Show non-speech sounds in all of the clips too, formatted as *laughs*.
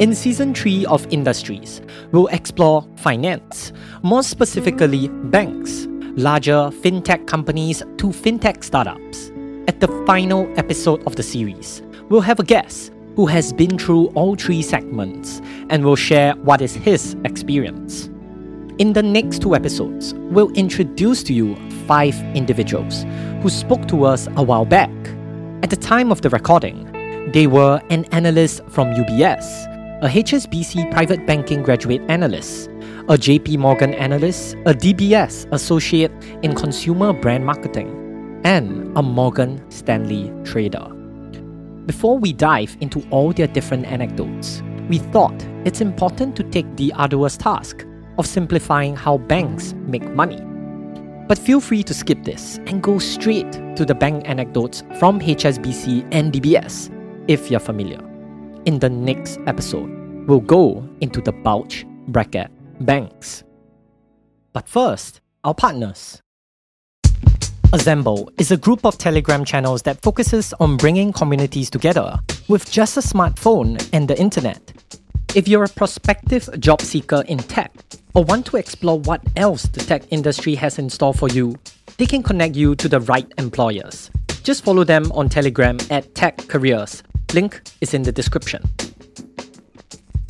In season 3 of Industries, we'll explore finance, more specifically banks, larger fintech companies to fintech startups. At the final episode of the series, we'll have a guest who has been through all three segments and will share what is his experience. In the next two episodes, we'll introduce to you five individuals who spoke to us a while back. At the time of the recording, they were an analyst from UBS, a HSBC private banking graduate analyst, a JP Morgan analyst, a DBS associate in consumer brand marketing, and a Morgan Stanley trader. Before we dive into all their different anecdotes, we thought it's important to take the arduous task of simplifying how banks make money. But feel free to skip this and go straight to the bank anecdotes from HSBC and DBS if you're familiar. In the next episode, we'll go into the bulge bracket banks. But first, our partners. Assemble is a group of Telegram channels that focuses on bringing communities together with just a smartphone and the internet. If you're a prospective job seeker in tech or want to explore what else the tech industry has in store for you, they can connect you to the right employers. Just follow them on Telegram at Tech Careers. Link is in the description.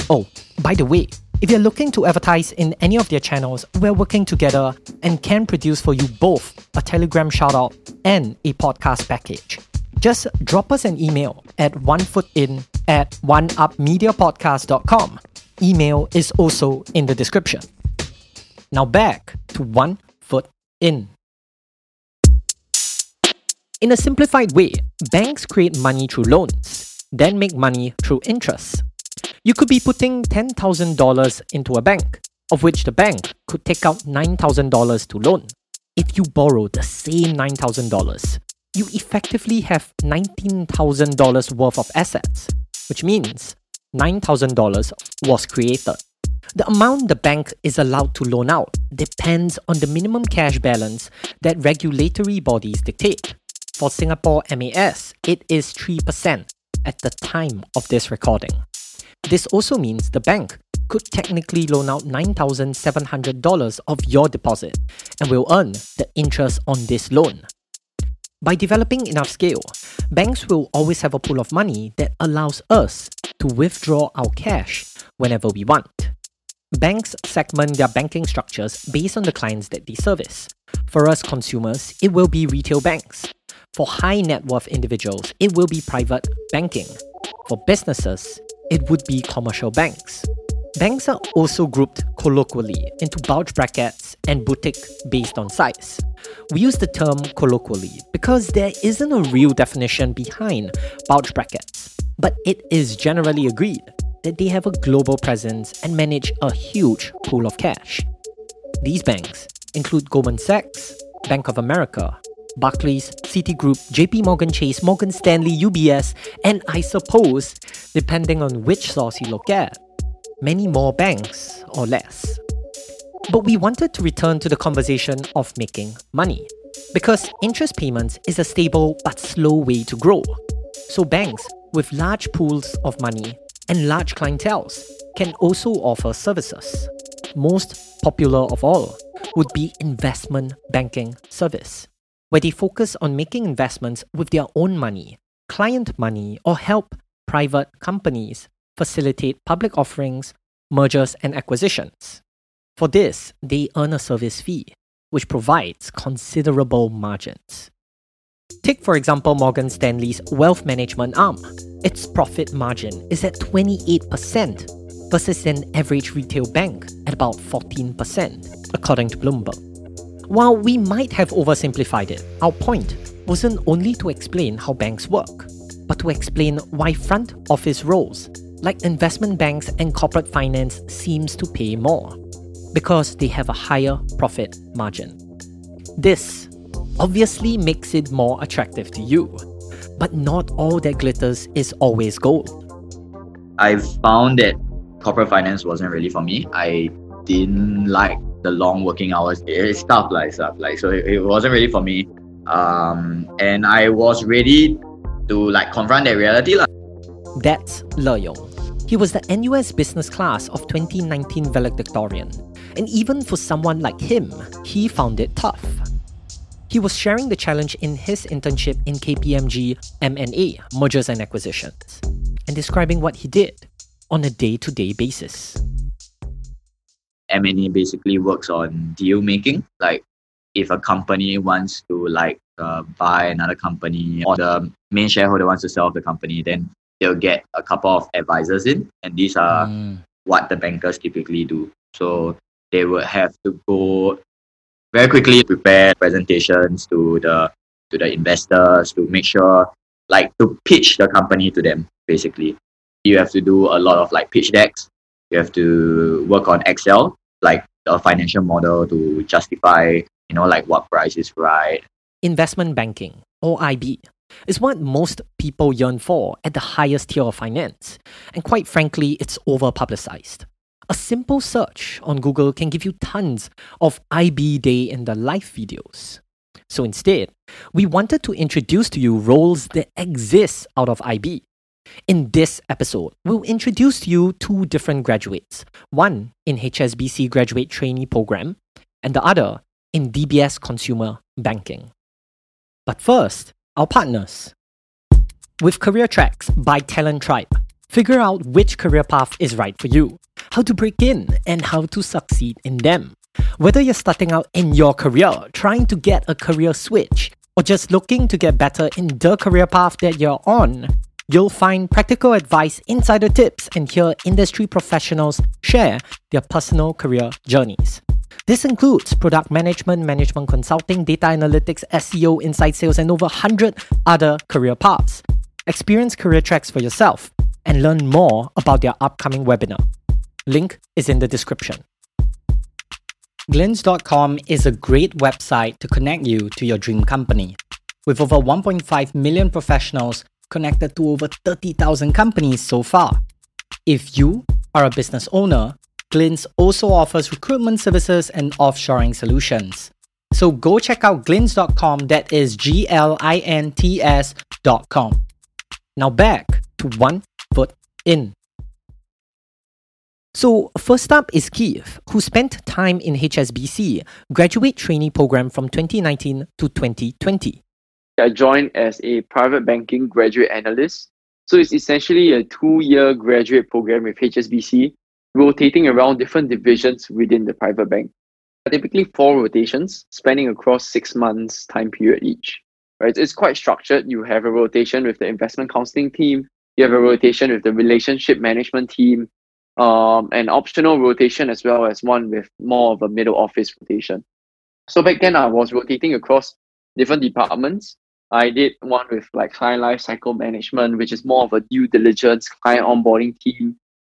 Oh, by the way, if you're looking to advertise in any of their channels, we're working together and can produce for you both a Telegram shoutout and a podcast package. Just drop us an email at onefootin at oneupmediapodcast.com. Email is also in the description. Now back to One Foot In. In a simplified way, banks create money through loans, then make money through interest. You could be putting $10,000 into a bank, of which the bank could take out $9,000 to loan. If you borrow the same $9,000, you effectively have $19,000 worth of assets, which means $9,000 was created. The amount the bank is allowed to loan out depends on the minimum cash balance that regulatory bodies dictate. For Singapore MAS, it is 3% at the time of this recording. This also means the bank could technically loan out $9,700 of your deposit and will earn the interest on this loan. By developing enough scale, banks will always have a pool of money that allows us to withdraw our cash whenever we want. Banks segment their banking structures based on the clients that they service. For us consumers, it will be retail banks. For high net worth individuals, it will be private banking. For businesses, it would be commercial banks. Banks are also grouped colloquially into bulge brackets and boutique based on size. We use the term colloquially because there isn't a real definition behind bulge brackets, but it is generally agreed that they have a global presence and manage a huge pool of cash. These banks include Goldman Sachs, Bank of America, Barclays, Citigroup, JP Morgan Chase, Morgan Stanley, UBS, and I suppose, depending on which source you look at, many more banks or less. But we wanted to return to the conversation of making money because interest payments is a stable but slow way to grow. So banks with large pools of money and large clienteles can also offer services. Most popular of all would be investment banking service, where they focus on making investments with their own money, client money, or help private companies facilitate public offerings, mergers, and acquisitions. For this, they earn a service fee, which provides considerable margins. Take, for example, Morgan Stanley's wealth management arm. Its profit margin is at 28% versus an average retail bank at about 14%, according to Bloomberg. While we might have oversimplified it, our point wasn't only to explain how banks work, but to explain why front office roles like investment banks and corporate finance seems to pay more because they have a higher profit margin. This obviously makes it more attractive to you, but not all that glitters is always gold. I found that corporate finance wasn't really for me. I didn't like the long working hours. It's tough, like stuff like so. It, it wasn't really for me. Um, and I was ready to like confront that reality, like. That's Le Yong. He was the NUS business class of 2019 valedictorian, and even for someone like him, he found it tough. He was sharing the challenge in his internship in KPMG M&A, mergers and acquisitions, and describing what he did on a day-to-day basis. M&A basically works on deal making. Like if a company wants to like uh, buy another company or the main shareholder wants to sell the company, then they'll get a couple of advisors in, and these are mm. what the bankers typically do. So they would have to go very quickly prepare presentations to the to the investors to make sure like to pitch the company to them basically you have to do a lot of like pitch decks you have to work on excel like a financial model to justify you know like what price is right investment banking or ib is what most people yearn for at the highest tier of finance. And quite frankly, it's over publicized. A simple search on Google can give you tons of IB Day in the life videos. So instead, we wanted to introduce to you roles that exist out of IB. In this episode, we'll introduce you two different graduates one in HSBC Graduate Trainee Program, and the other in DBS Consumer Banking. But first, our partners. With Career Tracks by Talent Tribe, figure out which career path is right for you, how to break in, and how to succeed in them. Whether you're starting out in your career, trying to get a career switch, or just looking to get better in the career path that you're on, you'll find practical advice, insider tips, and hear industry professionals share their personal career journeys. This includes product management, management consulting, data analytics, SEO, inside sales, and over 100 other career paths. Experience career tracks for yourself and learn more about their upcoming webinar. Link is in the description. Glints.com is a great website to connect you to your dream company. With over 1.5 million professionals connected to over 30,000 companies so far. If you are a business owner, Glints also offers recruitment services and offshoring solutions. So go check out glints.com, that is G L I N T S.com. Now back to One Foot In. So, first up is Keith, who spent time in HSBC graduate trainee program from 2019 to 2020. I joined as a private banking graduate analyst. So, it's essentially a two year graduate program with HSBC rotating around different divisions within the private bank. Typically four rotations spanning across six months time period each. Right? It's quite structured. You have a rotation with the investment counseling team, you have a rotation with the relationship management team, um, an optional rotation as well as one with more of a middle office rotation. So back then I was rotating across different departments. I did one with like client life cycle management, which is more of a due diligence client onboarding team.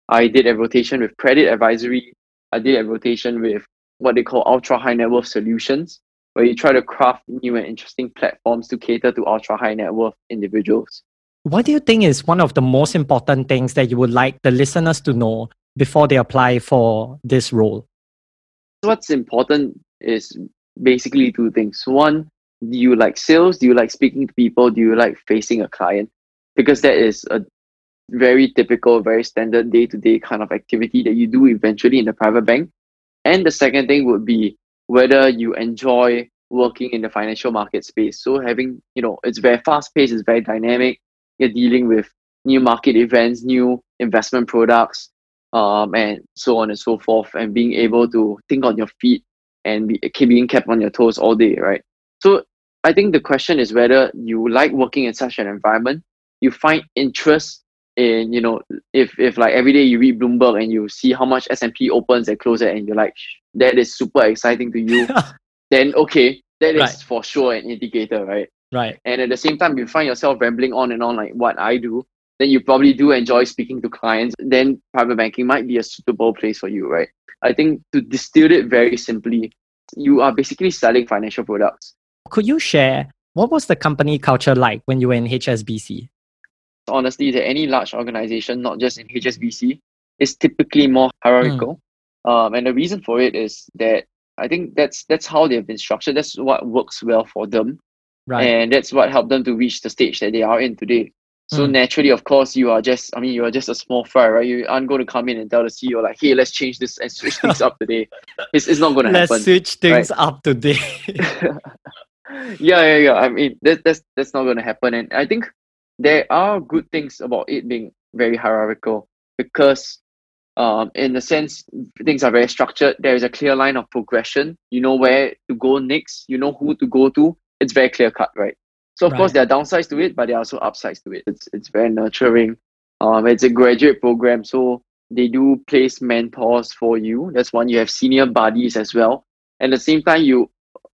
I did a rotation with credit advisory. I did a rotation with what they call ultra high net worth solutions, where you try to craft new and interesting platforms to cater to ultra high net worth individuals. What do you think is one of the most important things that you would like the listeners to know before they apply for this role? What's important is basically two things. One, do you like sales? Do you like speaking to people? Do you like facing a client? Because that is a very typical, very standard day to day kind of activity that you do eventually in the private bank. And the second thing would be whether you enjoy working in the financial market space. So having, you know, it's very fast paced, it's very dynamic. You're dealing with new market events, new investment products, um, and so on and so forth, and being able to think on your feet and be being kept on your toes all day, right? So I think the question is whether you like working in such an environment, you find interest in you know if if like every day you read Bloomberg and you see how much S&P opens and closes and you're like that is super exciting to you *laughs* then okay that is right. for sure an indicator right? Right. And at the same time you find yourself rambling on and on like what I do then you probably do enjoy speaking to clients then private banking might be a suitable place for you right? I think to distill it very simply you are basically selling financial products could you share what was the company culture like when you were in HSBC honestly that any large organization, not just in HSBC, is typically more hierarchical. Mm. Um, and the reason for it is that I think that's that's how they've been structured. That's what works well for them. Right. And that's what helped them to reach the stage that they are in today. So Mm. naturally, of course, you are just, I mean, you are just a small fry, right? You aren't going to come in and tell the CEO, like, hey, let's change this and switch things up *laughs* today. It's, it's not going to happen. Let's switch things up today. *laughs* yeah, yeah, yeah. I mean, that, that's that's not going to happen. And I think there are good things about it being very hierarchical because, um, in a sense, things are very structured. There is a clear line of progression. You know where to go next. You know who to go to. It's very clear cut, right? So of course there are downsides to it, but there are also upsides to it. It's it's very nurturing. Um, it's a graduate program, so they do place mentors for you. That's one. You have senior buddies as well. And at the same time, you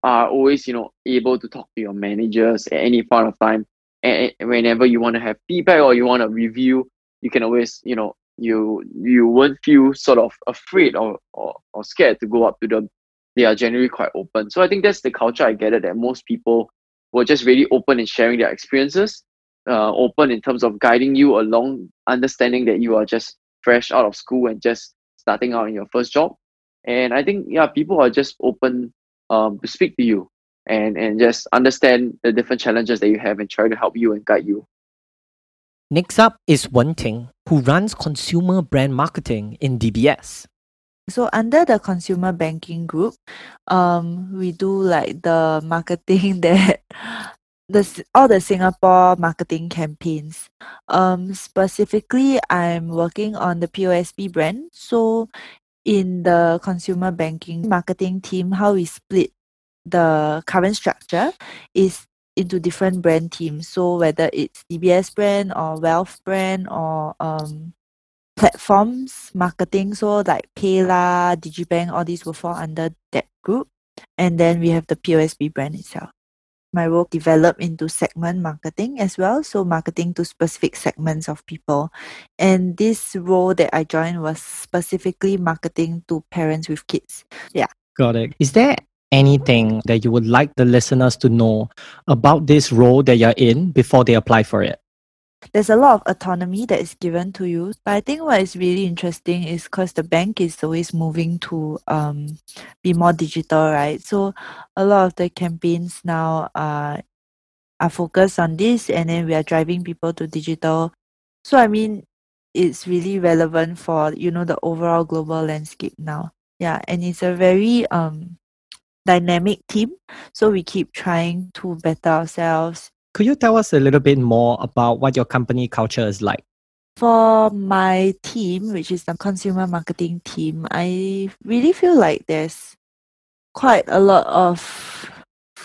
are always, you know, able to talk to your managers at any point of time. And whenever you want to have feedback or you want to review, you can always, you know, you you won't feel sort of afraid or, or, or scared to go up to them. They are generally quite open. So I think that's the culture I it that most people were just really open in sharing their experiences, uh, open in terms of guiding you along, understanding that you are just fresh out of school and just starting out in your first job. And I think yeah, people are just open um, to speak to you and and just understand the different challenges that you have and try to help you and guide you. Next up is Wen Ting, who runs consumer brand marketing in DBS. So under the consumer banking group, um, we do like the marketing *laughs* that the all the Singapore marketing campaigns. Um, specifically, I'm working on the POSB brand. So in the consumer banking marketing team, how we split the current structure is into different brand teams. So whether it's DBS brand or wealth brand or um platforms marketing so like PayLah, Digibank, all these will fall under that group. And then we have the POSB brand itself. My role developed into segment marketing as well, so marketing to specific segments of people. And this role that I joined was specifically marketing to parents with kids. Yeah. Got it. Is there anything that you would like the listeners to know about this role that you're in before they apply for it? There's a lot of autonomy that is given to you. But I think what is really interesting is because the bank is always moving to um be more digital, right? So a lot of the campaigns now are are focused on this and then we are driving people to digital. So I mean it's really relevant for you know the overall global landscape now. Yeah, and it's a very um dynamic team. So we keep trying to better ourselves, Could you tell us a little bit more about what your company culture is like? For my team, which is the consumer marketing team, I really feel like there's quite a lot of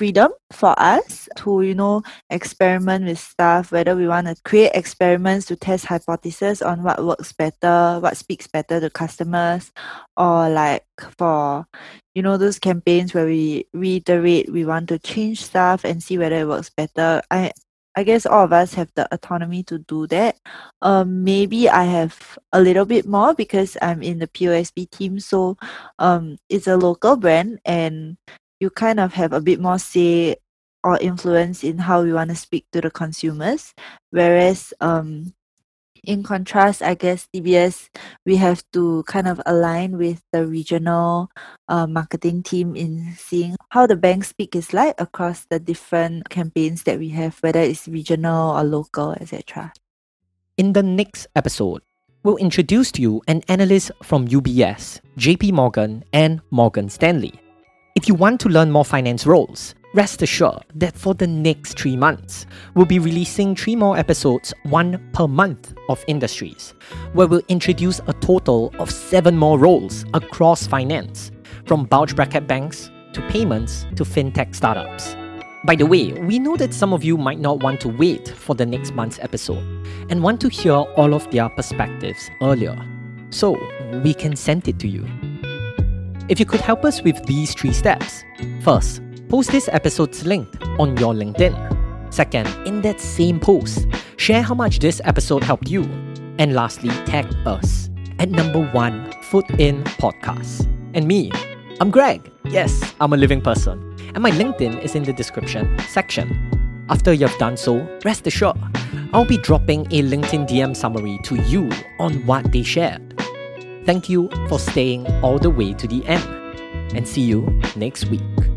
freedom for us to, you know, experiment with stuff, whether we want to create experiments to test hypotheses on what works better, what speaks better to customers, or like for, you know, those campaigns where we reiterate we want to change stuff and see whether it works better. I I guess all of us have the autonomy to do that. Um, maybe I have a little bit more because I'm in the POSB team. So um, it's a local brand and you kind of have a bit more say or influence in how we want to speak to the consumers. Whereas um, in contrast, I guess DBS, we have to kind of align with the regional uh, marketing team in seeing how the bank speak is like across the different campaigns that we have, whether it's regional or local, etc. In the next episode, we'll introduce to you an analyst from UBS, JP Morgan, and Morgan Stanley. If you want to learn more finance roles, rest assured that for the next three months, we'll be releasing three more episodes, one per month of industries, where we'll introduce a total of seven more roles across finance, from bulge bracket banks to payments to fintech startups. By the way, we know that some of you might not want to wait for the next month's episode and want to hear all of their perspectives earlier. So, we can send it to you. If you could help us with these three steps first, post this episode's link on your LinkedIn. Second, in that same post, share how much this episode helped you. And lastly, tag us at number one Foot In Podcast. And me, I'm Greg. Yes, I'm a living person. And my LinkedIn is in the description section. After you've done so, rest assured, I'll be dropping a LinkedIn DM summary to you on what they shared. Thank you for staying all the way to the end, and see you next week.